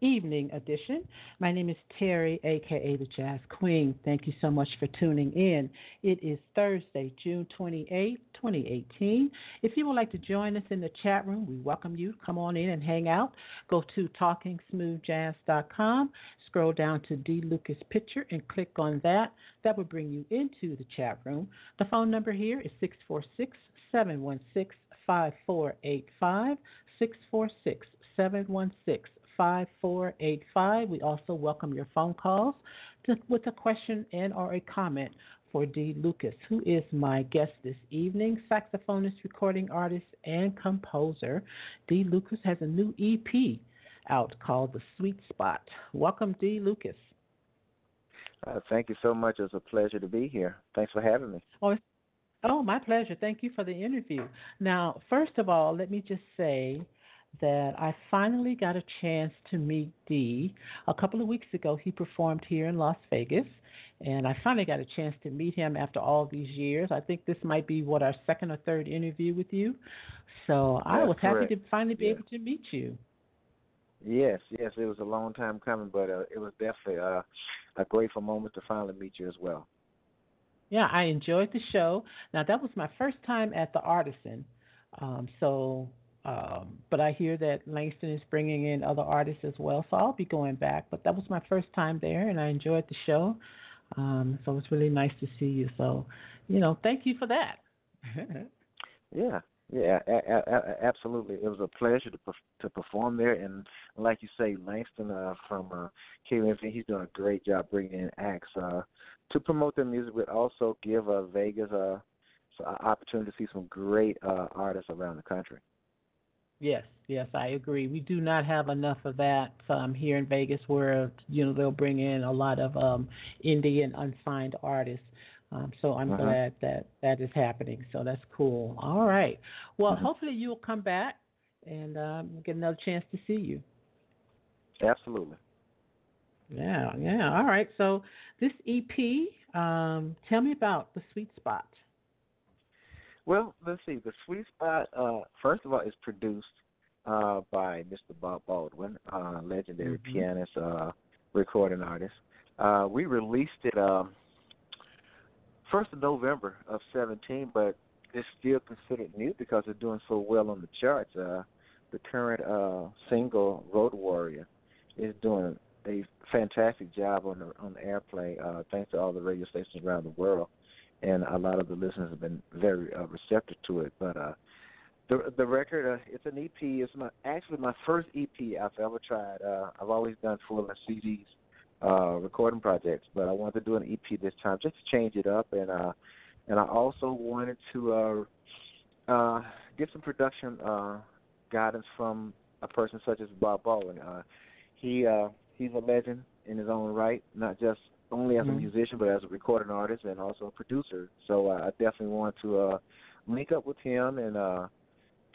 evening edition. My name is Terry, aka the Jazz Queen. Thank you so much for tuning in. It is Thursday, June 28, 2018. If you would like to join us in the chat room, we welcome you. Come on in and hang out. Go to talkingsmoothjazz.com, scroll down to Dee Lucas Picture, and click on that. That will bring you into the chat room. The phone number here is 646 716 5485. 646 716 5485. We also welcome your phone calls to, with a question and or a comment for Dee Lucas, who is my guest this evening, saxophonist, recording artist, and composer. Dee Lucas has a new EP out called The Sweet Spot. Welcome, Dee Lucas. Uh, thank you so much. It's a pleasure to be here. Thanks for having me. Oh, oh, my pleasure. Thank you for the interview. Now, first of all, let me just say that I finally got a chance to meet Dee. A couple of weeks ago, he performed here in Las Vegas, and I finally got a chance to meet him after all these years. I think this might be what our second or third interview with you. So I was happy to finally be able to meet you. Yes, yes, it was a long time coming, but uh, it was definitely uh, a grateful moment to finally meet you as well. Yeah, I enjoyed the show. Now that was my first time at the Artisan, um, so um, but I hear that Langston is bringing in other artists as well, so I'll be going back. But that was my first time there, and I enjoyed the show. Um, so it's really nice to see you. So, you know, thank you for that. yeah, yeah, a- a- absolutely. It was a pleasure to to perform there, and like you say, Langston uh, from uh, he's doing a great job bringing in acts uh, to promote their music, but also give uh, Vegas uh, an opportunity to see some great uh, artists around the country. Yes, yes, I agree. We do not have enough of that um, here in Vegas, where you know they'll bring in a lot of um, indie and unsigned artists. Um, so I'm uh-huh. glad that that is happening. So that's cool. All right. Well, uh-huh. hopefully you'll come back and um, get another chance to see you. Absolutely. Yeah, yeah. All right. So this EP, um, tell me about the sweet spot. Well, let's see. The Sweet Spot, uh, first of all, is produced uh, by Mr. Bob Baldwin, uh, legendary mm-hmm. pianist, uh, recording artist. Uh, we released it um, first of November of 17, but it's still considered new because it's doing so well on the charts. Uh, the current uh, single, Road Warrior, is doing a fantastic job on the on the airplay. Uh, thanks to all the radio stations around the world and a lot of the listeners have been very uh, receptive to it. But uh, the the record, uh, it's an EP. It's my actually my first EP I've ever tried. Uh, I've always done full length CDs, uh, recording projects, but I wanted to do an EP this time just to change it up, and uh, and I also wanted to uh, uh, get some production uh, guidance from a person such as Bob Baldwin. Uh, he uh, he's a legend in his own right, not just only as mm-hmm. a musician, but as a recording artist and also a producer. So uh, I definitely want to uh, link up with him and uh,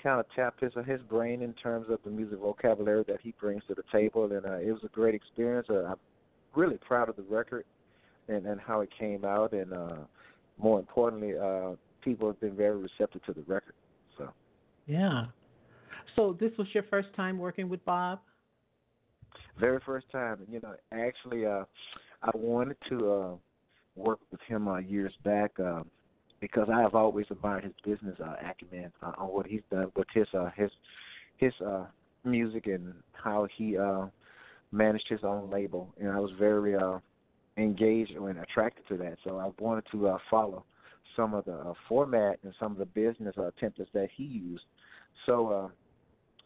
kind of tap his his brain in terms of the music vocabulary that he brings to the table. And uh, it was a great experience. Uh, I'm really proud of the record and and how it came out. And uh, more importantly, uh, people have been very receptive to the record. So yeah. So this was your first time working with Bob? Very first time. You know, actually, uh, I wanted to uh, work with him uh, years back uh, because I have always admired his business uh, acumen uh, on what he's done with his uh, his his uh, music and how he uh, managed his own label, and I was very uh, engaged and attracted to that. So I wanted to uh, follow some of the uh, format and some of the business uh, templates that he used. So uh,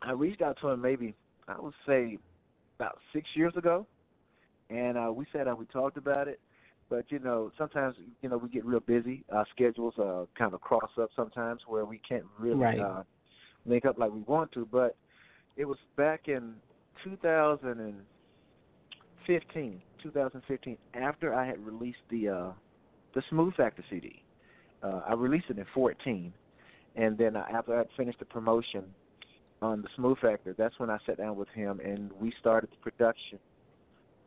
I reached out to him maybe I would say about six years ago, and uh, we sat down, we talked about it. But you know, sometimes you know we get real busy. Our schedules uh, kind of cross up sometimes where we can't really right. uh, link up like we want to. But it was back in 2015, 2015, after I had released the uh, the Smooth Factor CD. Uh, I released it in 14, and then uh, after I had finished the promotion on the Smooth Factor, that's when I sat down with him and we started the production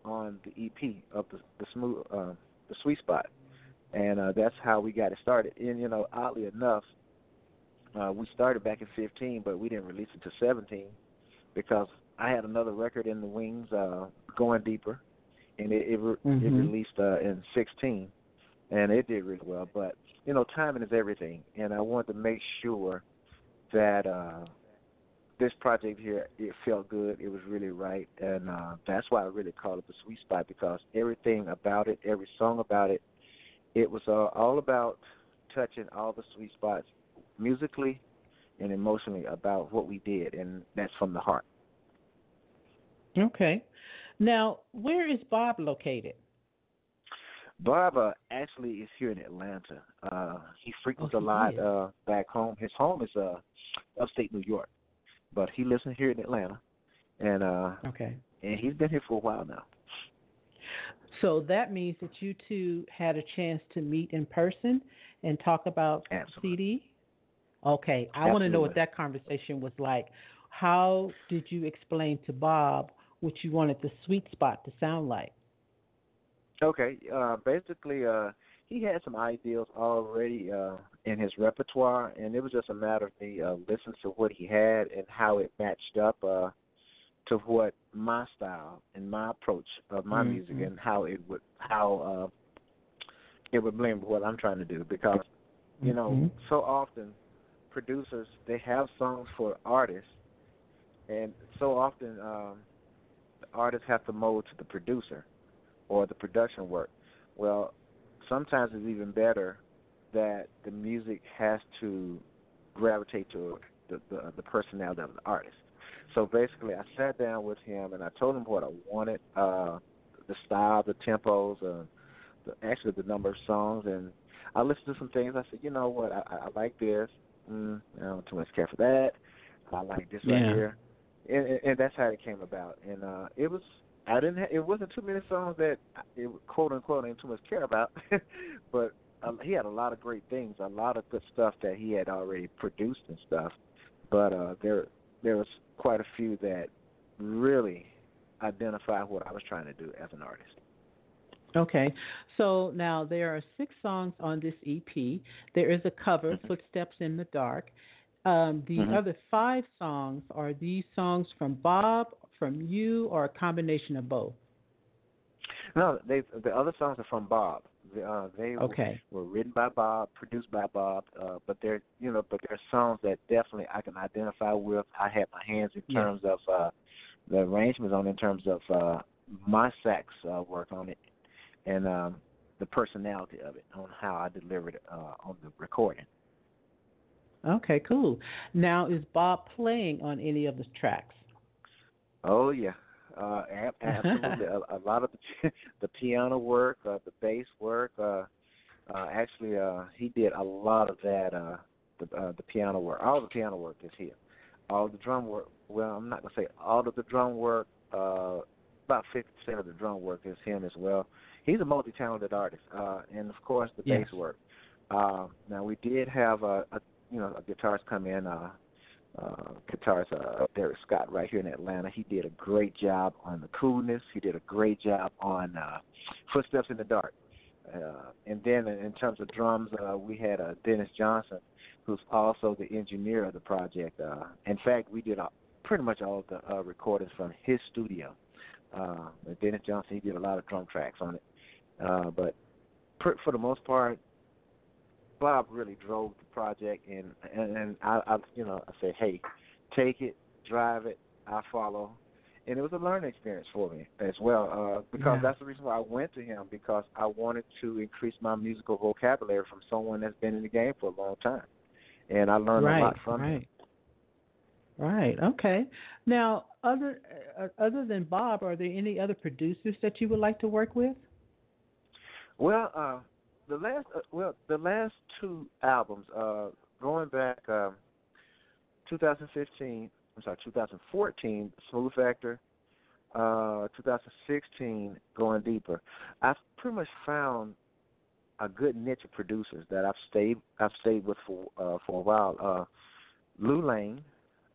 on the EP of the the smooth uh, the Sweet Spot, and uh, that's how we got it started. And you know, oddly enough, uh, we started back in 15, but we didn't release it to 17 because I had another record in the wings, uh, going deeper, and it it, re- mm-hmm. it released uh, in 16, and it did really well. But you know, timing is everything, and I wanted to make sure that uh, this project here it felt good, it was really right, and uh, that's why I really call it the sweet spot because everything about it, every song about it, it was uh, all about touching all the sweet spots musically and emotionally about what we did, and that's from the heart. Okay. Now, where is Bob located? Bob uh, actually is here in Atlanta. Uh, he frequents oh, he a lot uh, back home. His home is uh, upstate New York, but he lives here in Atlanta, and uh, okay, and he's been here for a while now. So that means that you two had a chance to meet in person and talk about Absolutely. CD. Okay, I want to know what that conversation was like. How did you explain to Bob what you wanted the sweet spot to sound like? Okay, uh, basically, uh, he had some ideas already uh, in his repertoire, and it was just a matter of me uh, listening to what he had and how it matched up uh, to what my style and my approach of my mm-hmm. music and how it would how uh, it would blend with what I'm trying to do because you know mm-hmm. so often producers they have songs for artists, and so often um, the artists have to mold to the producer or the production work. Well, sometimes it's even better that the music has to gravitate to the the, the personality of the artist. So basically, I sat down with him and I told him what I wanted, uh, the style, the tempos, uh, the, actually the number of songs, and I listened to some things. I said, you know what, I, I like this. Mm, I don't too much care for that. I like this yeah. right here, and, and, and that's how it came about. And uh, it was I didn't. Have, it wasn't too many songs that it quote unquote I didn't too much care about, but um, he had a lot of great things, a lot of good stuff that he had already produced and stuff. But uh, there there was quite a few that really identify what I was trying to do as an artist. Okay, so now there are six songs on this EP. There is a cover, mm-hmm. "Footsteps in the Dark." Um, the mm-hmm. other five songs are these songs from Bob, from you, or a combination of both? No, they the other songs are from Bob. Uh, they okay. were, were written by Bob, produced by Bob, uh, but they're you know, but they're songs that definitely I can identify with. I had my hands in terms of uh, the arrangements on, in terms of uh, my sax uh, work on it, and um, the personality of it on how I delivered uh, on the recording. Okay, cool. Now, is Bob playing on any of the tracks? Oh yeah, uh, absolutely. a, a lot of the, the piano work, uh, the bass work. Uh, uh, actually, uh, he did a lot of that. Uh, the uh, the piano work. All the piano work is here. All the drum work. Well, I'm not gonna say all of the drum work. Uh, about 50 percent of the drum work is him as well. He's a multi-talented artist, uh, and of course the yes. bass work. Uh, now we did have a, a you know a guitarist come in. Uh, uh, guitarist uh, Derek Scott right here in Atlanta. He did a great job on the coolness. He did a great job on uh, Footsteps in the Dark. Uh, and then in, terms of drums, uh, we had uh, Dennis Johnson, who's also the engineer of the project. Uh, in fact, we did uh, pretty much all of the uh, recordings from his studio. Uh, Dennis Johnson, he did a lot of drum tracks on it. Uh, but for the most part, Bob really drove the project, and and, and I, I, you know, I said, hey, take it, drive it, I follow, and it was a learning experience for me as well. Uh, because Yeah. that's the reason why I went to him because I wanted to increase my musical vocabulary from someone that's been in the game for a long time, and I learned right, a lot from him. right. Right. Okay. Now, other uh, other than Bob, are there any other producers that you would like to work with? Well, uh, the last uh, well the last two albums, uh, going back um, 2015, I'm sorry, 2014, Smooth Factor, uh, 2016, Going Deeper. I've pretty much found a good niche of producers that I've stayed I've stayed with for uh, for a while. Uh, Lou Lane,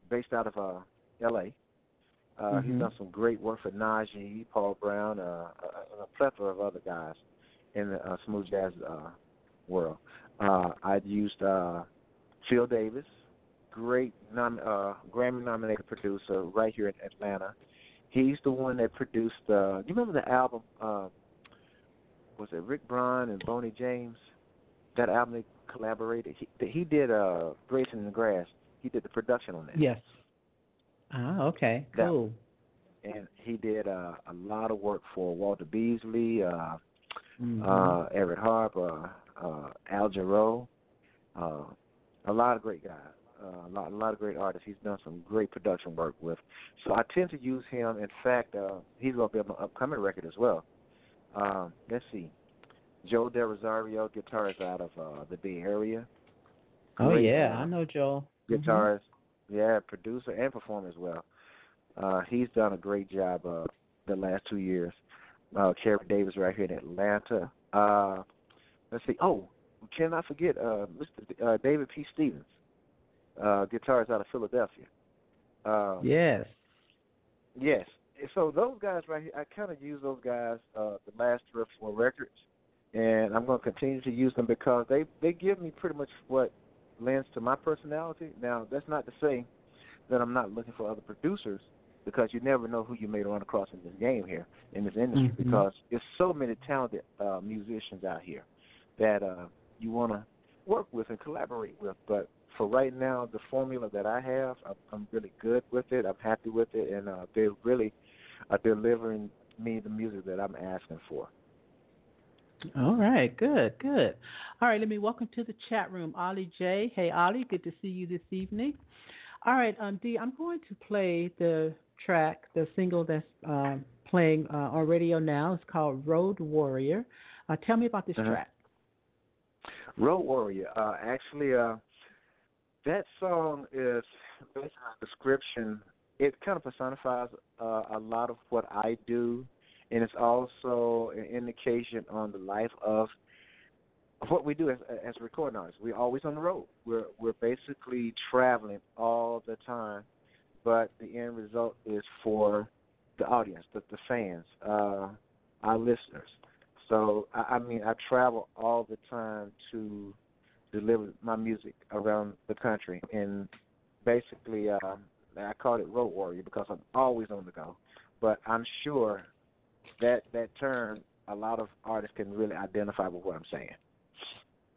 based out of uh, L.A. Uh, He's Mhm. done some great work for Najee, Paul Brown, uh, and a plethora of other guys in the uh, smooth jazz uh, world. Uh, I'd used uh, Phil Davis, great nom- uh, Grammy-nominated producer right here in Atlanta. He's the one that produced. Uh, you remember the album? Uh, was it Rick Braun and Boney James? That album they collaborated. He, he did uh, in the Grass. He did the production on that. Yes. Ah, okay. That- Cool. And he did uh, a lot of work for Walter Beasley, uh, Mhm. uh, Everett Harp, uh, uh, Al Jarreau, uh, a lot of great guys, uh, a lot, a lot of great artists. He's done some great production work with. So I tend to use him. In fact, uh, he's going to be on my upcoming record as well. Um, let's see, Joe De Rosario, guitarist out of uh, the Bay Area. oh Great, yeah, uh, I know. Mhm. guitarist, yeah, producer and performer as well. Uh, he's done a great job uh, the last two years. Uh, Kerry Davis right here in Atlanta. Uh, let's see. Oh, cannot forget uh, Mr. D- uh, David P. Stevens, uh, guitarist out of Philadelphia. Uh, Yes. Yes. So those guys right here, I kind of use those guys uh, the last three or four records, and I'm going to continue to use them because they they give me pretty much what lends to my personality. Now that's not to say that I'm not looking for other producers because you never know who you may run across in this game here in this industry Mhm. because there's so many talented uh, musicians out here that uh, you want to work with and collaborate with. But for right now, the formula that I have, I'm, I'm really good with it. I'm happy with it, and uh, they're really uh, delivering me the music that I'm asking for. All right. Good. Good. All right. Let me welcome to the chat room, Ollie J. Hey, Ollie. Good to see you this evening. All right, um, Dee, I'm going to play the track, the single that's um, playing uh, on radio now. It's called Road Warrior. Uh, tell me about this Uh-huh. track. Road Warrior. Uh, actually, uh, that song is basically a description. It kind of personifies uh, a lot of what I do, and it's also an indication on the life of of what we do as as recording artists. We're always on the road. We're we're basically traveling all the time, but the end result is for the audience, the, the fans, uh, our listeners. So I, I mean, I travel all the time to deliver my music around the country, and basically, uh, I call it road warrior because I'm always on the go. But I'm sure that that term, a lot of artists can really identify with what I'm saying.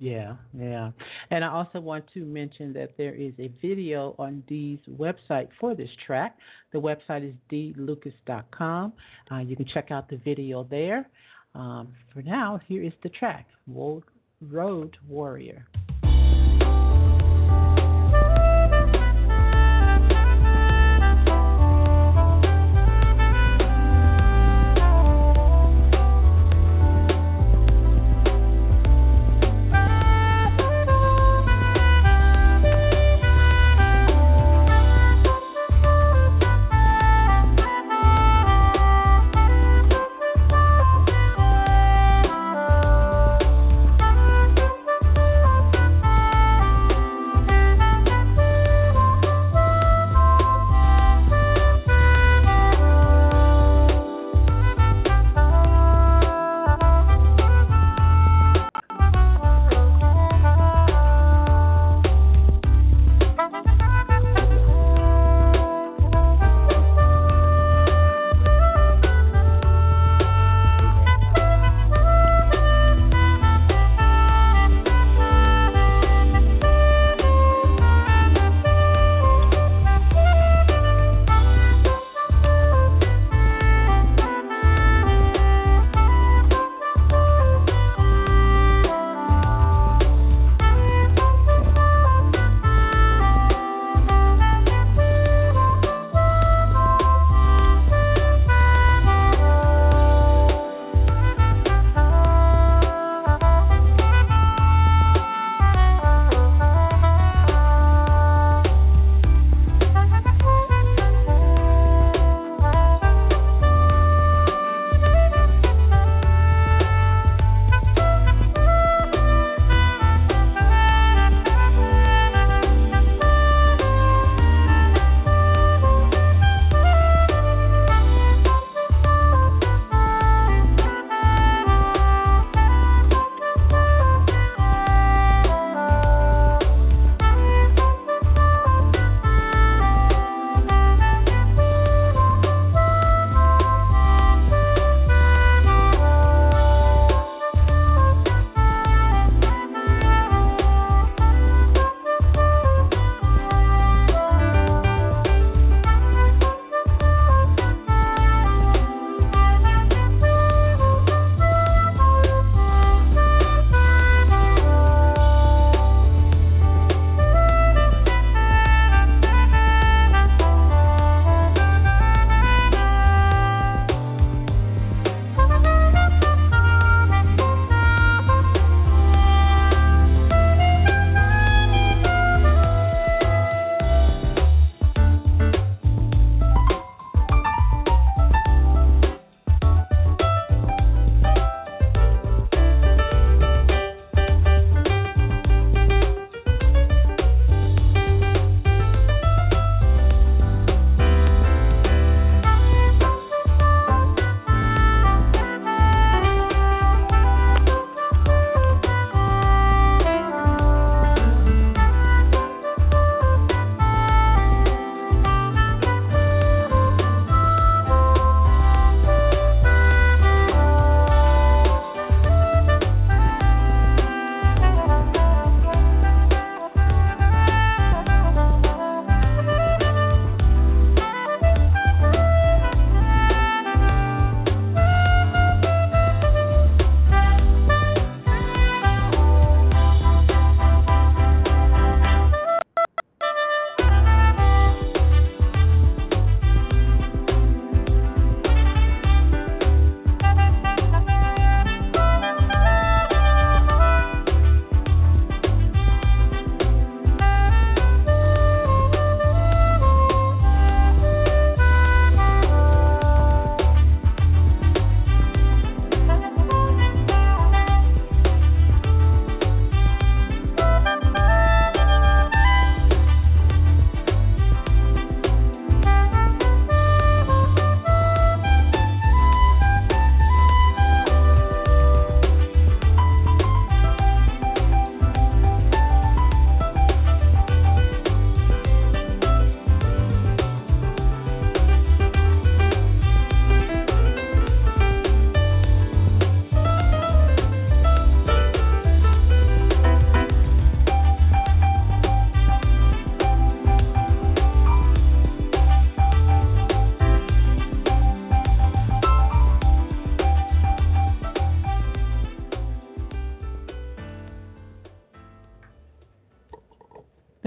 Yeah, yeah. And I also want to mention that there is a video on Dee's website for this track. The website is dlucas.com. Uh, you can check out the video there. Um, for now, here is the track Road, Road Warrior.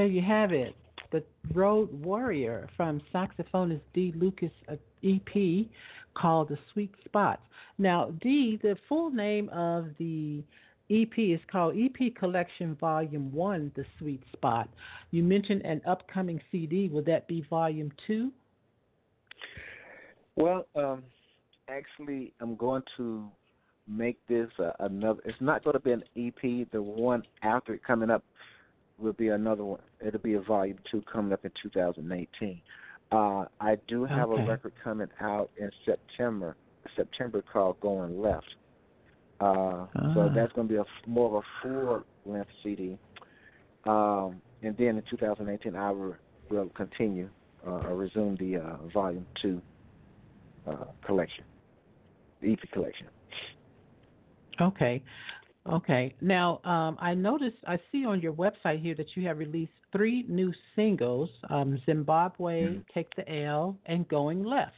There you have it. The Road Warrior from saxophonist Dee Lucas uh, EP called The Sweet Spots. Now, Dee, the full name of the EP is called EP Collection Volume 1, The Sweet Spot. You mentioned an upcoming CD. Will that be Volume 2? Well, um, actually, I'm going to make this uh, another. It's not going to be an EP. The one after it coming up will be another one. It'll be a volume two coming up in 2018. Uh, I do have okay. a record coming out in September. September called Going Left. Uh, ah. So that's going to be a more of a full length CD. Um, and then in 2018, I will, will continue uh, or resume the uh, volume two uh, collection, the EP collection. Okay. Okay. Now, um, I noticed, I see on your website here that you have released three new singles um, Zimbabwe, mm-hmm. Take the L, and Going Left.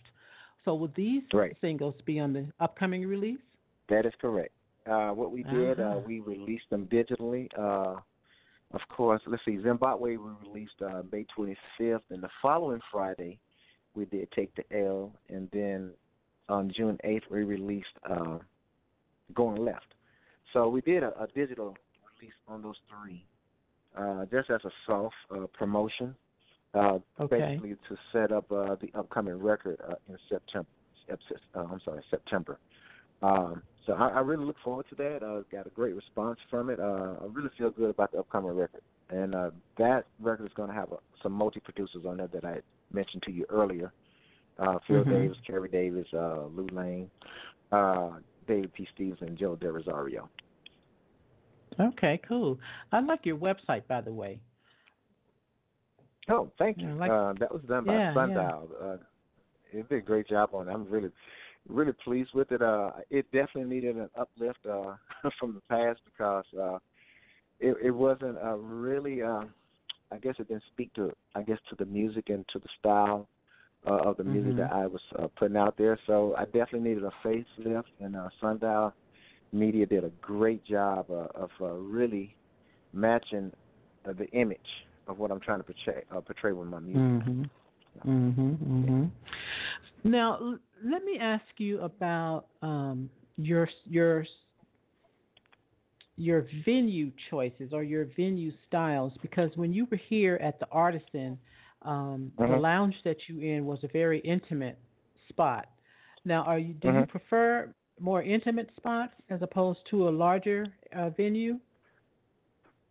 So, will these right. singles be on the upcoming release? That is correct. Uh, what we did, uh-huh. uh, we released them digitally. Uh, of course, let's see, Zimbabwe we released uh, May 25th, and the following Friday we did Take the L, and then on June 8th we released uh, Going Left. So we did a, a digital release on those three, uh, just as a soft uh, promotion, uh, okay. basically to set up uh, the upcoming record uh, in September. Uh, I'm sorry, September. Um, so I, I really look forward to that. Uh, got a great response from it. Uh, I really feel good about the upcoming record, and uh, that record is going to have a, some multi producers on there that I mentioned to you earlier. Uh, Phil mm-hmm. Davis, Kerry Davis, uh, Lou Lane, uh, David P. Stevens, and Joe DeRosario. Okay, cool. I like your website, by the way. Oh, thank you. Like, uh, that was done by yeah, Sundial. Yeah. Uh, it did a great job on it. I'm really, really pleased with it. Uh, it definitely needed an uplift uh, from the past because uh, it, it wasn't uh, really. Uh, I guess it didn't speak to. I guess to the music and to the style uh, of the music mm-hmm. that I was uh, putting out there. So I definitely needed a facelift, and uh, Sundial Media did a great job uh, of uh, really matching uh, the image of what I'm trying to portray, uh, portray with my music. Mm-hmm. Mm-hmm, mm-hmm. Now, l- let me ask you about um, your your your venue choices or your venue styles, because when you were here at the Artisan, um, mm-hmm. the lounge that you in was a very intimate spot. Now, are you do you Mm-hmm. prefer more intimate spots as opposed to a larger uh, venue?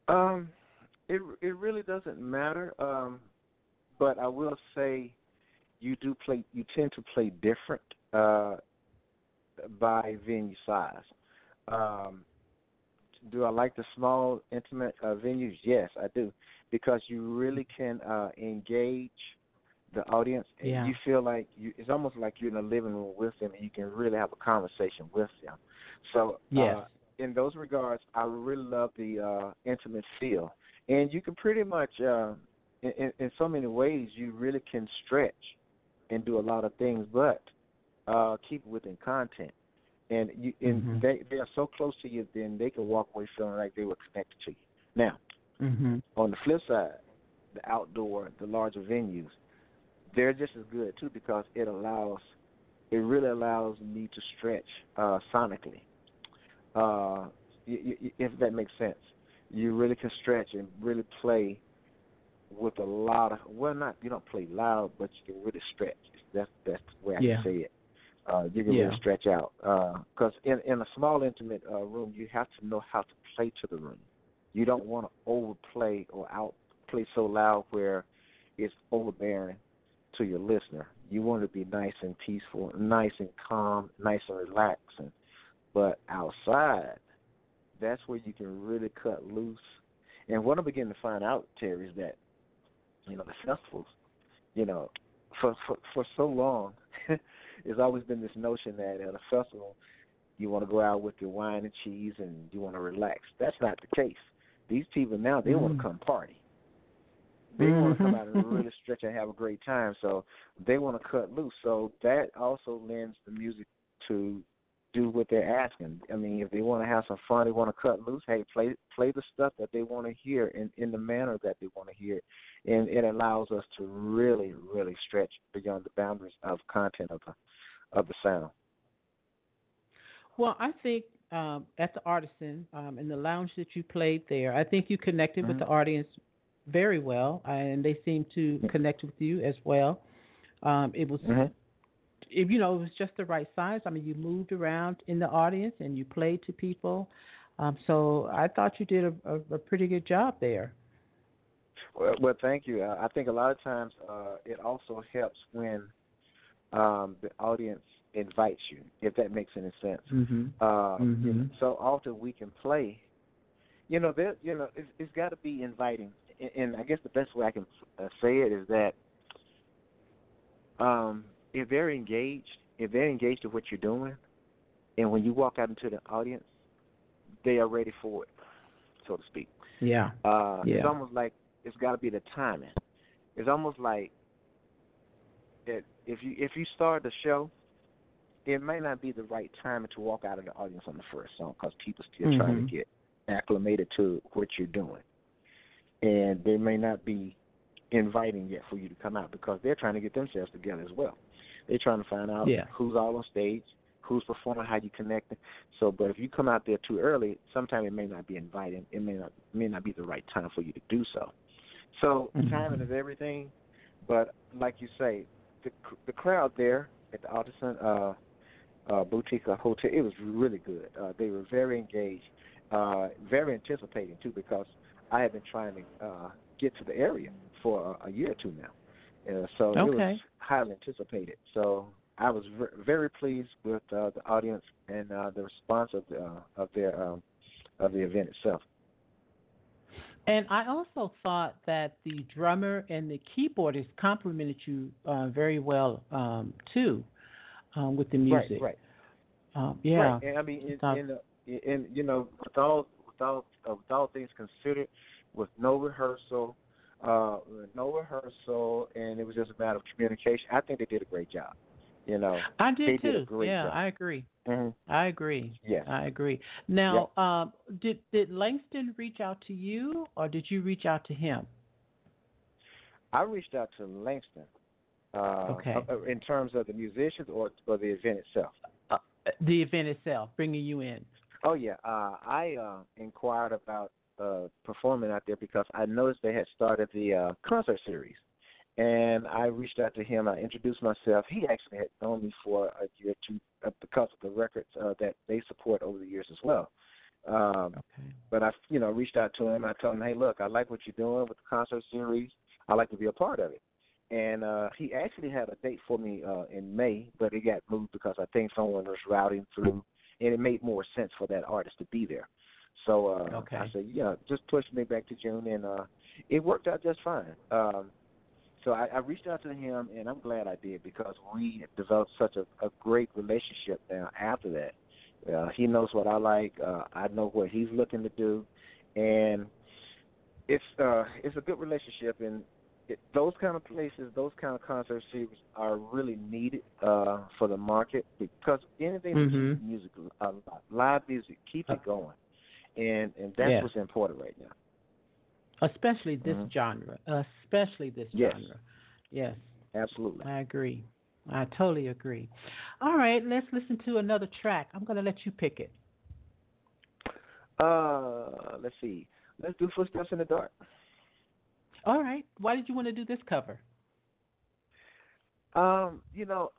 Um, it it really doesn't matter. Um, but I will say, you do play. You tend to play different uh, by venue size. Um, do I like the small, intimate uh, venues? Yes, I do, because you really can uh, engage the audience, and Yeah. you feel like you, it's almost like you're in a living room with them, and you can really have a conversation with them. So, Yes. uh, in those regards, I really love the uh, intimate feel, and you can pretty much, uh, in, in, in so many ways, you really can stretch and do a lot of things, but uh, keep it within content. And you, and Mhm. they they are so close to you, then they can walk away feeling like they were connected to you. Now, Mm-hmm. on the flip side, the outdoor, the larger venues, they're just as good too because it allows, it really allows me to stretch uh, sonically. Uh, y- y- if that makes sense, you really can stretch and really play with a lot of. Well, not you don't play loud, but you can really stretch. That's that's the way I Yeah. can say it. Uh, you can Yeah. really stretch out because in in a small intimate uh, room, you have to know how to play to the room. You don't want to overplay or outplay so loud where it's overbearing to your listener. You want to be nice and peaceful, nice and calm, nice and relaxing. But outside, that's where you can really cut loose. And what I'm beginning to find out, Terry, is that you know the festivals, you know, for for, for so long, there's always been this notion that at a festival you want to go out with your wine and cheese and you want to relax. That's not the case. These people now they want Mm. to come party. They want to come out and really stretch and have a great time. So they want to cut loose. So that also lends the music to do what they're asking. I mean, if they want to have some fun, they want to cut loose. Hey, play play the stuff that they want to hear in in the manner that they want to hear it, and it allows us to really really stretch beyond the boundaries of content of the of the sound. Well, I think um, at the Artisan um, in the lounge that you played there, I think you connected mm-hmm. with the audience very well, and they seemed to connect with you as well. Um, it was, mm-hmm. it, you know, it was just the right size. I mean, you moved around in the audience and you played to people. Um, so I thought you did a, a, a pretty good job there. Well, well thank you. Uh, I think a lot of times uh, it also helps when um, the audience invites you, if that makes any sense. Mm-hmm. Uh, mm-hmm. You know, so often we can play. You know, there. You know, it's, it's got to be inviting, and, I guess the best way I can uh, say it is that um, if they're engaged, if they're engaged with what you're doing, and when you walk out into the audience, they are ready for it, so to speak. Yeah. Uh, yeah. It's almost like it's got to be the timing. It's almost like that if you if you start the show, it may not be the right time to walk out of the audience on the first song because people still mm-hmm. trying to get acclimated to what you're doing, and they may not be inviting yet for you to come out because they're trying to get themselves together as well. They're trying to find out yeah. who's all on stage, who's performing, how you connect. So, but if you come out there too early, sometimes it may not be inviting. It may not may not be the right time for you to do so. So mm-hmm. timing is everything. But like you say, the the crowd there at the Artisan uh, uh, Boutique Hotel, it was really good. Uh, they were very engaged, uh, very anticipating too, because I have been trying to uh, get to the area for a, a year or two now. Uh, so okay. it was highly anticipated. So I was ver- very pleased with uh, the audience and uh, the response of the, uh, of their um, of the event itself. And I also thought that the drummer and the keyboardist complimented you uh, very well um, too, um, with the music. Right, right. Um, yeah. Right. And I mean, in, in, in, in you know, with all with all uh, all things considered, with no rehearsal, uh, no rehearsal, and it was just a matter of communication. I think they did a great job. You know, I did too. Did yeah, job. I agree. Mm-hmm. I agree. Yes, I agree. Now, yep. um, did did Langston reach out to you, or did you reach out to him? I reached out to Langston. Uh, okay. Uh, in terms of the musicians or or the event itself. Uh, the event itself, bringing you in. Oh yeah, uh, I uh, inquired about uh, performing out there because I noticed they had started the uh, concert series, and I reached out to him. I introduced myself. He actually had known me for a year or two uh, because of the records uh, that they support over the years as well. Um, okay. But I, you know, reached out to him. I told him, "Hey, look, I like what you're doing with the concert series. I like to be a part of it." And uh, he actually had a date for me uh, in May, but it got moved because I think someone was routing through, and it made more sense for that artist to be there. So uh, okay. I said, yeah, just push me back to June, and uh, it worked out just fine. Um, so I, I reached out to him, and I'm glad I did because we developed such a, a great relationship now after that. Uh, he knows what I like. Uh, I know what he's looking to do, and it's uh, it's a good relationship. And it, those kind of places, those kind of concert series are really needed uh, for the market because anything mm-hmm. music, uh, live music, keeps it going and and that's yes. what's important right now. Especially this mm-hmm. genre. Especially this yes. genre. Yes. Absolutely. I agree. I totally agree. All right, let's listen to another track. I'm going to let you pick it. Uh, let's see. Let's do Footsteps in the Dark. All right. Why did you want to do this cover? Um, you know,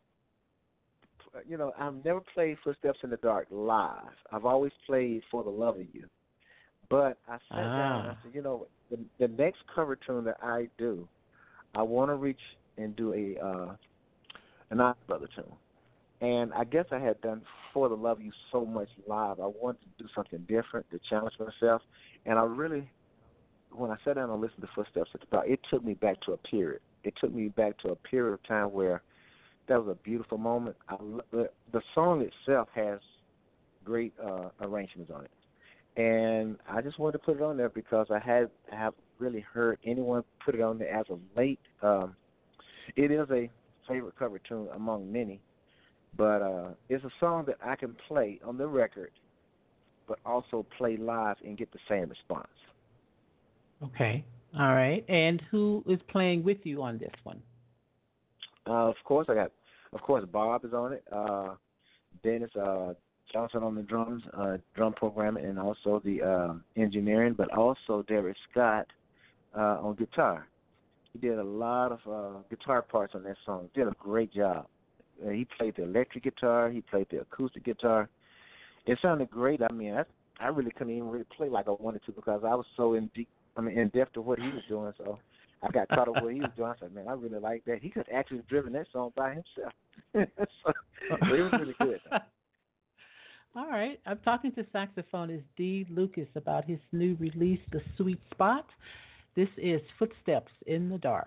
you know, I've never played Footsteps in the Dark live. I've always played For the Love of You. But I sat ah. down and I said, you know, the the next cover tune that I do, I want to reach and do a uh an Odd Brother tune. And I guess I had done For the Love of You so much live. I wanted to do something different to challenge myself. And I really, when I sat down and listened to Footsteps it took me back to a period. It took me back to a period of time where – that was a beautiful moment. I, the, the song itself has great uh, arrangements on it, and I just wanted to put it on there because I had I have really heard anyone put it on there as of late. Um, it is a favorite cover tune among many, But uh, it's a song that I can play on the record, but also play live and get the same response. Okay. All right. And who is playing with you on this one? Uh, of course, I got. Of course, Bob is on it. Uh, Dennis uh, Johnson on the drums, uh, drum programming, and also the uh, engineering. But also Derek Scott uh, on guitar. He did a lot of uh, guitar parts on that song. Did a great job. Uh, he played the electric guitar. He played the acoustic guitar. It sounded great. I mean, I, I really couldn't even really play like I wanted to because I was so in deep. I mean, in depth of what he was doing. So I got caught up what he was doing. I said, man, I really like that. He could actually driven that song by himself. so, it was really good. All right. I'm talking to saxophonist Dee Lucas about his new release, The Sweet Spot. This is Footsteps in the Dark.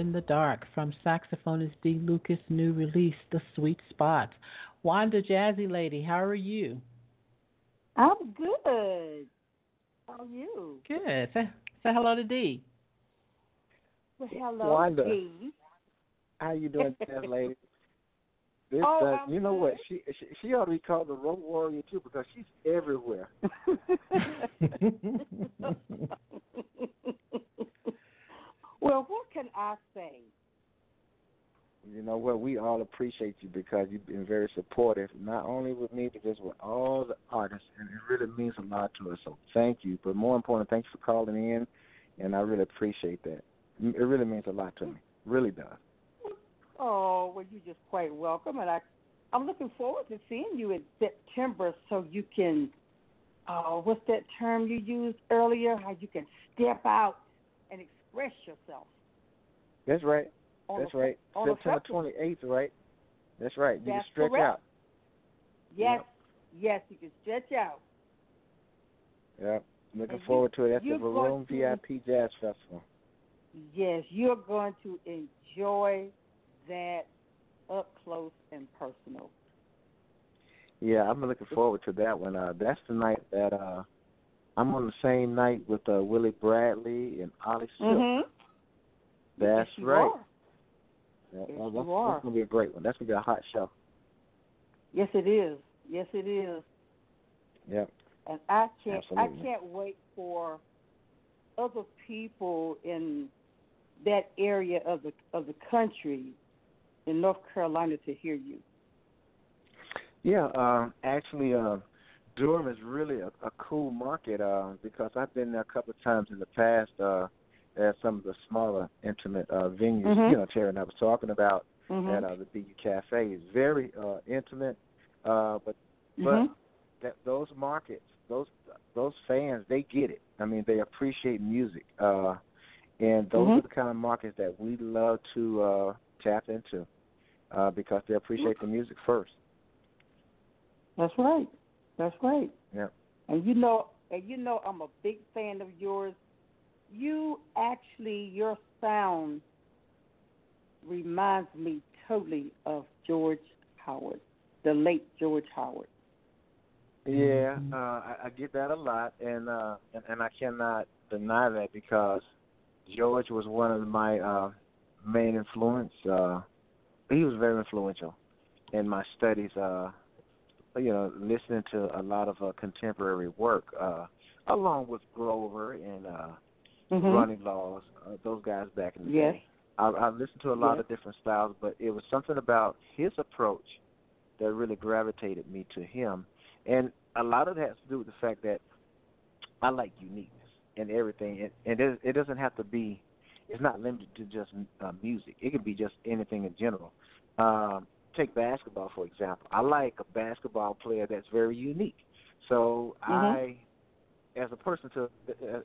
In the Dark from saxophonist Dee Lucas' new release, The Sweet Spot. Wanda Jazzy Lady, how are you? I'm good. How are you? Good. Say, say hello to Dee. Well, hello, Wanda. Dee. How you doing, Jazz Lady? This, oh, uh, you know what? She, she she ought to be called the road warrior too because she's everywhere. well, what can I say? You know what? We all appreciate you because you've been very supportive, not only with me, but just with all the artists, and it really means a lot to us. So thank you. But more important, thanks for calling in, and I really appreciate that. It really means a lot to me. Really does. Oh, well, you're just quite welcome, and I, I'm looking forward to seeing you in September, so you can, uh, what's that term you used earlier? How you can step out express yourself. That's right. On That's a, right. September twenty eighth, right? That's right. You That's can stretch correct. out. Yes, yep. yes, you can stretch out. Yep. Looking and forward you, to it. That's the Varone VIP Jazz Festival. Yes, you're going to enjoy that up close and personal. Yeah, I'm looking forward to that one. Uh, that's the night that uh, I'm on the same night with uh, Willie Bradley and Oli Silk. Mm-hmm. That's yes, right. Are. Yeah, yes, that's, that's gonna be a great one. That's gonna be a hot show. Yes, it is. Yes, it is. Yep. And I can't. Absolutely. I can't wait for other people in that area of the of the country in North Carolina to hear you. Yeah, uh, actually, uh, Durham is really a, a cool market uh, because I've been there a couple of times in the past uh, at some of the smaller, intimate uh, venues. Mhm. You know, Terry and I was talking about Mm-hmm. at uh, the BU Cafe. It's very uh, intimate, uh, but but Mhm. that those markets, those those fans, they get it. I mean, they appreciate music, uh, and those Mhm. are the kind of markets that we love to uh, tap into uh, because they appreciate the music first. That's right. That's right. Yeah. And you know, and you know, I'm a big fan of yours. You actually, your sound reminds me totally of George Howard, the late George Howard. Yeah, uh, I, I get that a lot, and, uh, and and I cannot deny that because George was one of my uh, main influence. Uh, he was very influential in my studies. Uh, you know, listening to a lot of uh, contemporary work, uh, along with Grover and uh, Mm-hmm. Ronnie Laws, uh, those guys back in the Yes. day. I, I listened to a lot Yes. of different styles, but it was something about his approach that really gravitated me to him, and a lot of that has to do with the fact that I like uniqueness and everything, and, and it, it doesn't have to be. It's not limited to just uh, music. It could be just anything in general. Um, take basketball for example. I like a basketball player that's very unique. So Mhm. I, as a person to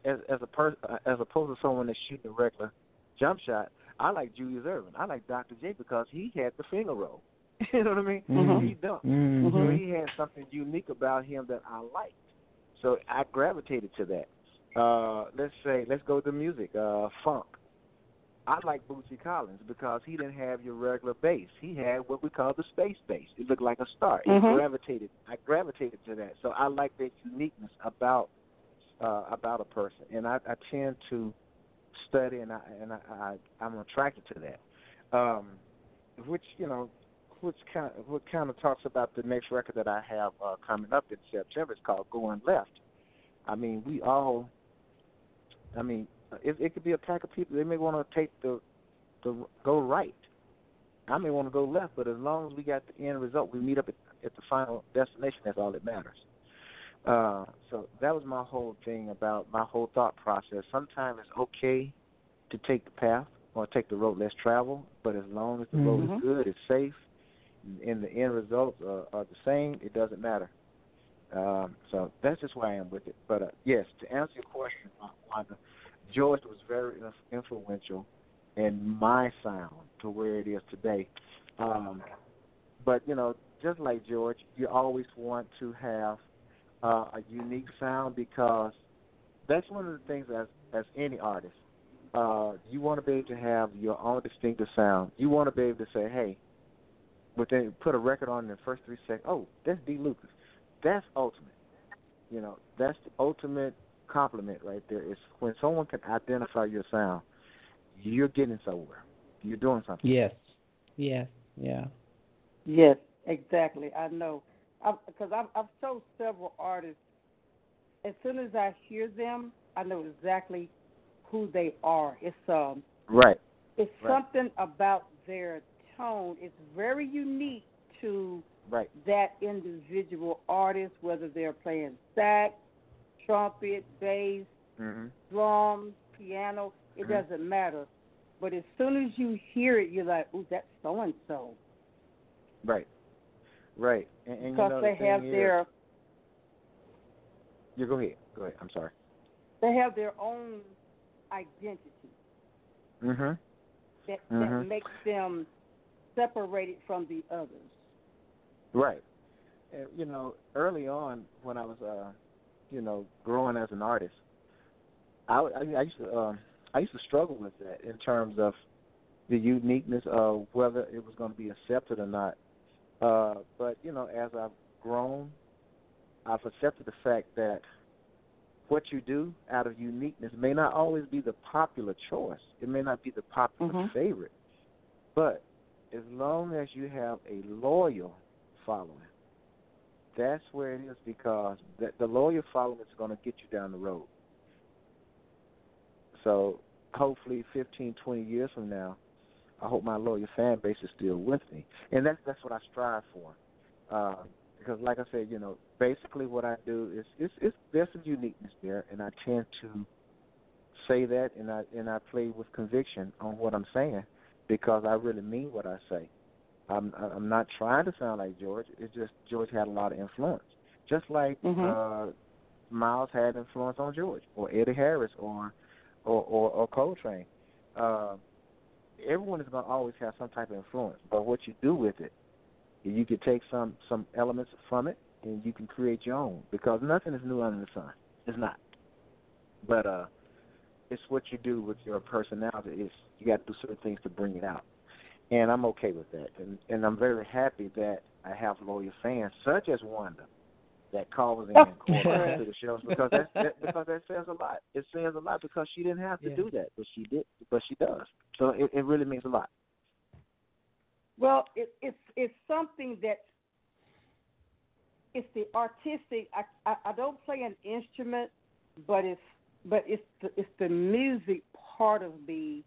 as as a person as opposed to someone that's shooting a regular jump shot, I like Julius Erving. I like Dr. J because he had the finger roll. you know what I mean? Mhm. He dunked. Mhm. So he had something unique about him that I liked. So I gravitated to that. Uh, let's say, let's go to music. Uh, funk. I like Bootsy Collins because he didn't have your regular bass. He had what we call the space bass. It looked like a star. It Mhm. gravitated. I gravitated to that. So I like that uniqueness about uh, about a person, and I, I tend to study, and I and I, I I'm attracted to that. Um, which you know, which kind of, what kind of talks about the next record that I have uh, coming up in September. It's called Going Left. I mean, we all. I mean, it, it could be a pack of people. They may want to take the the go right. I may want to go left, but as long as we got the end result, we meet up at, at the final destination. That's all that matters. Uh, so that was my whole thing about my whole thought process. Sometimes it's okay to take the path or take the road less traveled, but as long as the road Mhm. is good, it's safe, and the end results are, are the same, it doesn't matter. Um, so that's just where I am with it. But uh, yes, to answer your question, uh, Wanda, George was very influential in my sound to where it is today. Um, but you know, just like George, you always want to have uh, a unique sound because that's one of the things as as any artist uh, you want to be able to have your own distinctive sound. You want to be able to say, hey, within put a record on in the first three seconds. Oh, that's Dee Lucas. That's ultimate. You know, that's the ultimate compliment right there. Is when someone can identify your sound, you're getting somewhere. You're doing something. Yes. Yes. Yeah. Yes, exactly. I know, because I've, I've told several artists. As soon as I hear them, I know exactly who they are. It's um right. It's right. something about their tone. It's very unique to right. that individual artist, whether they're playing sax, trumpet, bass, mm-hmm. drums, piano. It mm-hmm. doesn't matter. But as soon as you hear it, you're like, "Ooh, that's so and so." Right. Right. And, and because you know, they the have is, their. You go ahead. Go ahead. I'm sorry. They have their own identity. Mhm. That mm-hmm. that makes them separated from the others. Right. And, you know, early on when I was, uh, you know, growing as an artist, I, I, I used to, um, I used to struggle with that in terms of the uniqueness of whether it was going to be accepted or not. Uh, but you know, as I've grown, I've accepted the fact that what you do out of uniqueness may not always be the popular choice. It may not be the popular mm-hmm. favorite. But as long as you have a loyal following, that's where it is because the, the loyal following is going to get you down the road. So hopefully 15, 20 years from now, I hope my loyal fan base is still with me, and that's that's what I strive for. Uh, because, like I said, you know, basically what I do is it's, it's there's some uniqueness there, and I tend to say that, and I and I play with conviction on what I'm saying because I really mean what I say. I'm I'm not trying to sound like George. It's just George had a lot of influence, just like mm-hmm. uh, Miles had influence on George, or Eddie Harris, or or or, or Coltrane. Uh, everyone is going to always have some type of influence, but what you do with it, you can take some some elements from it and you can create your own because nothing is new under the sun. It's not. But uh, it's what you do with your personality. Is you got to do certain things to bring it out, and I'm okay with that. And and I'm very happy that I have loyal fans such as Wanda that calls in and calls to the shows because that, that because that says a lot. It says a lot because she didn't have to yeah. do that, but she did. But she does. So it, it really means a lot. Well, it, it's it's something that it's the artistic. I, I I don't play an instrument, but it's but it's the, it's the music part of me.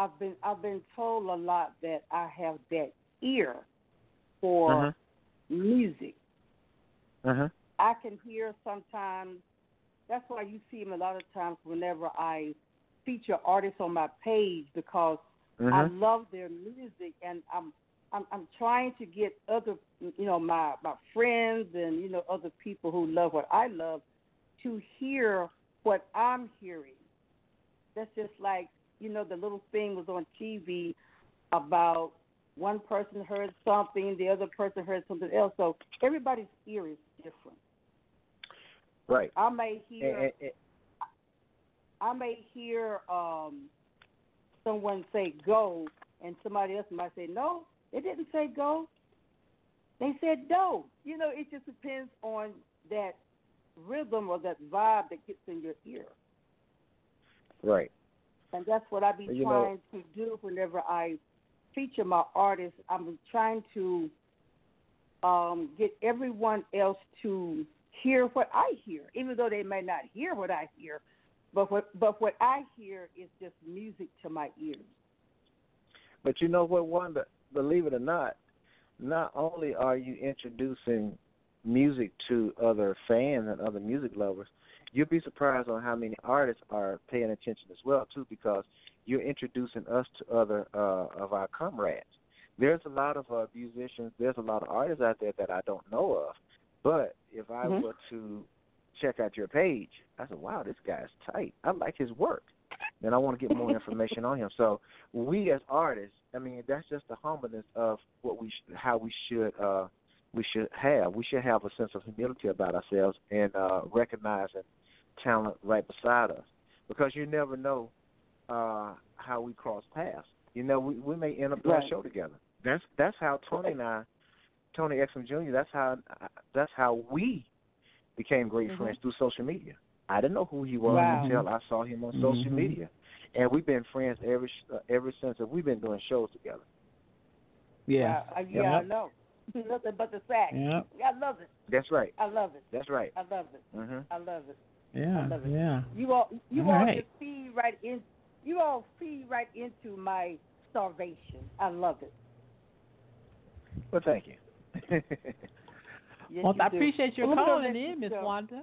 I've been I've been told a lot that I have that ear for uh-huh. music. Uh-huh. I can hear sometimes. That's why you see them a lot of times whenever I feature artists on my page because uh-huh. I love their music and I'm I'm I'm trying to get other you know my my friends and you know other people who love what I love to hear what I'm hearing. That's just like you know the little thing was on TV about one person heard something, the other person heard something else. So everybody's ear is different. Right. I may hear. And, and, I may hear um, someone say go, and somebody else might say no. They didn't say go. They said no. You know, it just depends on that rhythm or that vibe that gets in your ear. Right. And that's what I be you trying know, to do whenever I feature my artists. I'm trying to um, get everyone else to hear what I hear, even though they may not hear what I hear. But what but what I hear is just music to my ears. But you know what, Wanda? Believe it or not, not only are you introducing music to other fans and other music lovers, you'll be surprised on how many artists are paying attention as well too, because you're introducing us to other uh, of our comrades. There's a lot of uh, musicians, there's a lot of artists out there that I don't know of, but if I mm-hmm. were to check out your page, I said, "Wow, this guy's tight. I like his work." and I want to get more information on him. So we as artists, I mean, that's just the humbleness of what we sh- how we should uh we should have. We should have a sense of humility about ourselves and uh recognizing talent right beside us because you never know uh, how we cross paths. You know, we we may end up doing Right. a show together. That's that's how Tony and I, Tony Exum Jr. That's how that's how we became great Mhm. friends through social media. I didn't know who he was Wow. until I saw him on social Mhm. media, and we've been friends ever uh, ever since. And we've been doing shows together. Yeah. Wow. Uh, yeah, I know. Nothing but the fact. Yep. I love it. That's right. I love it. That's right. I love it. Mhm. I love it. Yeah. Yeah. You all, you All all right. just feed right in. You all feed right into my starvation. I love it. Well, thank you. Yes, well, you I do. appreciate your Well, let me go calling in, Miss. Wanda.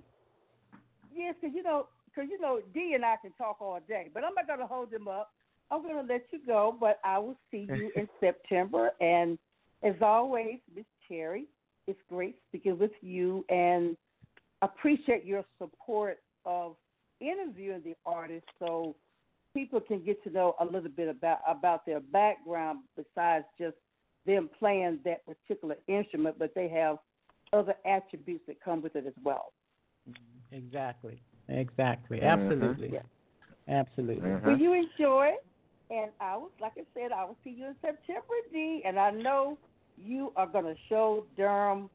Yes, because you know, because you know, Dee and I can talk all day, but I'm not going to hold them up. I'm going to let you go, but I will see you in September. And as always, Miss Cherry, it's great speaking with you, and appreciate your support of interviewing the artists so people can get to know a little bit about about their background besides just them playing that particular instrument, but they have other attributes that come with it as well. Exactly. Exactly. Mhm. Absolutely. Yeah. Absolutely. Mhm. Will you enjoy? And I was, like I said, I will see you in September, Dee. And I know you are going to show Durham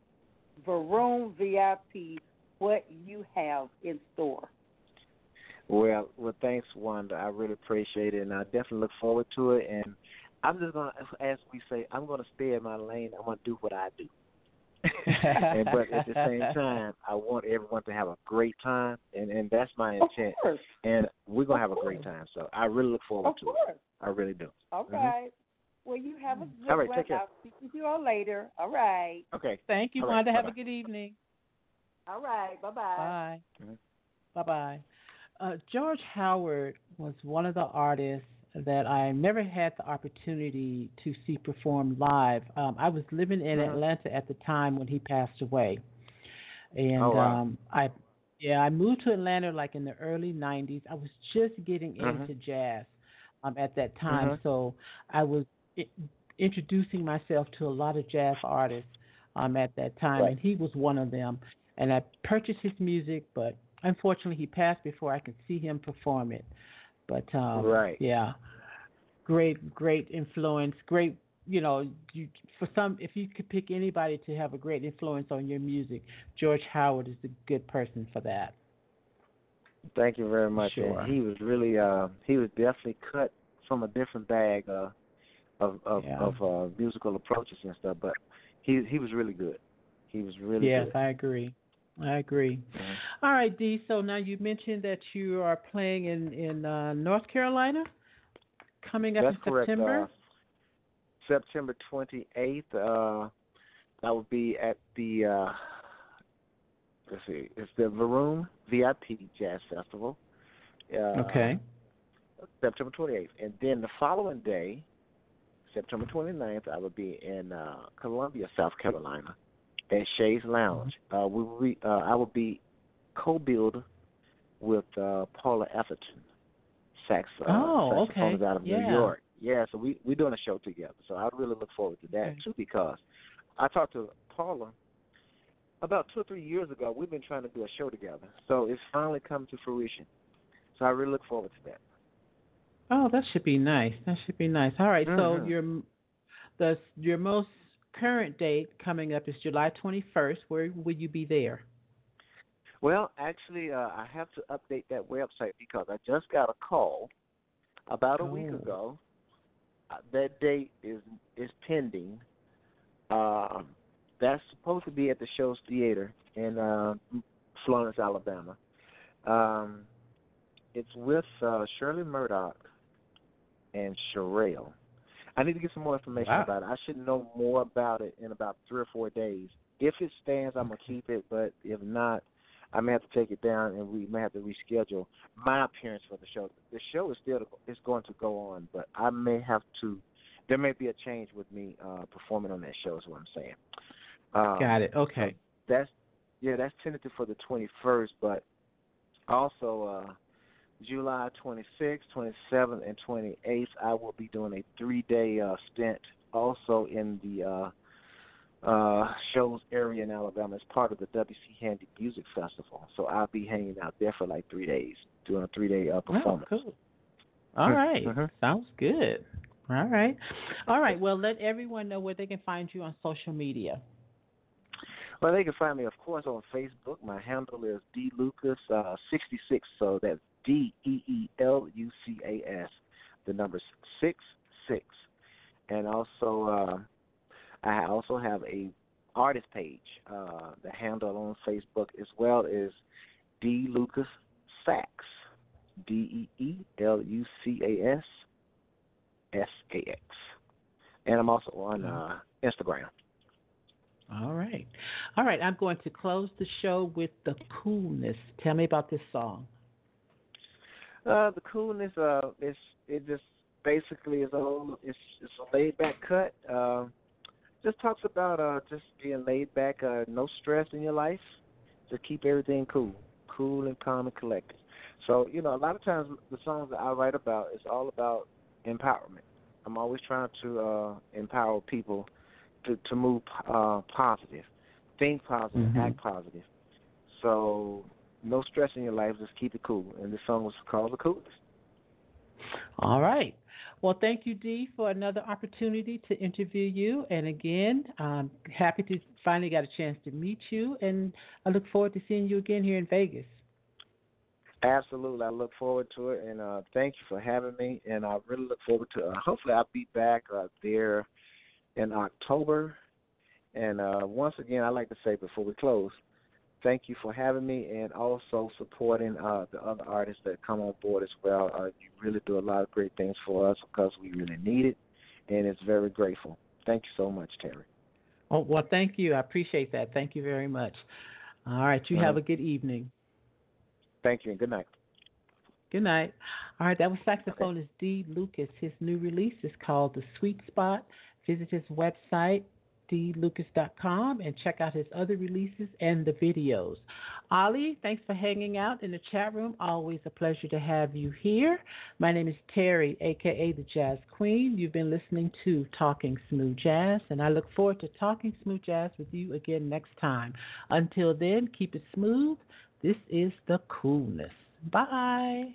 Varoon VIP what you have in store. Well, well, thanks, Wanda. I really appreciate it, and I definitely look forward to it. And I'm just gonna, as we say, I'm gonna stay in my lane. I'm gonna do what I do. and, but at the same time, I want everyone to have a great time, and and that's my Of intent. course. And we're gonna Of have a great time. So I really look forward Of to it. course. I really do. All Mhm. right. Well, you have a good All right, one. take care. I'll speak with you all later. All right. Okay. Thank you, All right, Wanda. Have a bye-bye. good evening. All right. Bye-bye. Bye. Mhm. Bye bye. Uh, George Howard was one of the artists that I never had the opportunity to see perform live. Um, I was living in Mhm. Atlanta at the time when he passed away, and Oh, wow. um, I yeah I moved to Atlanta like in the early '90s. I was just getting Mhm. into jazz um, at that time, Mhm. so I was i- introducing myself to a lot of jazz artists um, at that time, Right. and he was one of them. And I purchased his music, but unfortunately, he passed before I could see him perform it. But um, Right. yeah, great, great influence. Great, you know, you, for some, if you could pick anybody to have a great influence on your music, George Howard is a good person for that. Thank you very much. Sure. And he was really, uh, he was definitely cut from a different bag uh, of of Yeah. of uh, musical approaches and stuff. But he he was really good. He was really yes, good. I agree. I agree. Mhm. All right, Dee. So now you mentioned that you are playing in in uh, North Carolina, coming up That's in correct. September. Uh, September 28th. Uh, I will be at the. Uh, let's see. It's the Varoon VIP Jazz Festival. Uh, okay. September 28th, and then the following day, September 29th, I will be in uh, Columbia, South Carolina, at Shay's Lounge. Uh, we will be, uh, I will be co-billed with uh, Paula Atherton, sax uh, Oh, saxophonist okay. out of Yeah. New York. Yeah, so we we're doing a show together. So I really look forward to that Okay. too because I talked to Paula about two or three years ago. We've been trying to do a show together, so it's finally come to fruition. So I really look forward to that. Oh, that should be nice. That should be nice. All right, so Mhm. your the your most current date coming up is July 21st. Where will you be there? Well, actually, uh, I have to update that website because I just got a call about a week Oh. ago. Uh, that date is is pending. Um, that's supposed to be at the Shoals Theater in uh, Florence, Alabama. Um, it's with uh, Shirley Murdock and Cherrelle. I need to get some more information Wow. about it. I should know more about it in about three or four days. If it stands, I'm gonna keep it. But if not, I may have to take it down, and we may have to reschedule my appearance for the show. The show is still is going to go on, but I may have to. There may be a change with me uh, performing on that show. Is what I'm saying. Uh, Got it. Okay. That's yeah, that's tentative for the 21st, but also uh, July 26th, 27th, and 28th, I will be doing a three-day uh, stint also in the uh, uh, Shoals area in Alabama as part of the WC Handy Music Festival. So I'll be hanging out there for like three days, doing a three-day uh, performance. Oh, cool. All right. Mm-hmm. Mhm. Sounds good. All right. All right. Well, let everyone know where they can find you on social media. Well, they can find me, of course, on Facebook. My handle is Dee Lucas uh, sixty six. So that's D E E L U C A S. The number's six six. And also, uh, I also have a artist page. Uh, the handle on Facebook as well is Dee Lucas Sax. D E E L U C A S S A X. And I'm also on uh, Instagram. All right. All right. I'm going to close the show with the coolness. Tell me about this song. Uh, the coolness, uh, it's it just basically is a whole, it's it's a laid back cut. Uh, just talks about uh just being laid back, uh, no stress in your life. to keep everything cool, cool and calm and collected. So you know, a lot of times the songs that I write about is all about empowerment. I'm always trying to uh empower people to to move uh positive, think positive, Mhm. act positive. So no stress in your life, just keep it cool. And this song was called The Coolest. All right. Well, thank you, Dee, for another opportunity to interview you. And again, I'm happy to finally got a chance to meet you. And I look forward to seeing you again here in Vegas. Absolutely, I look forward to it, and uh, thank you for having me. And I really look forward to. Uh, hopefully, I'll be back uh, there in October. And uh, once again, I'd like to say before we close, thank you for having me, and also supporting uh, the other artists that come on board as well. Uh, you really do a lot of great things for us because we really need it, and it's very grateful. Thank you so much, Terry. Oh, well, thank you. I appreciate that. Thank you very much. All right. You have a good evening. Thank you, and good night. Good night. All right, that was saxophonist Dee Lucas. His new release is called The Sweet Spot. Visit his website, deelucas.com, and check out his other releases and the videos. Ali, thanks for hanging out in the chat room. Always a pleasure to have you here. My name is Terry, aka the Jazz Queen. You've been listening to Talking Smooth Jazz, and I look forward to talking smooth jazz with you again next time. Until then, keep it smooth. This is the coolness. Bye.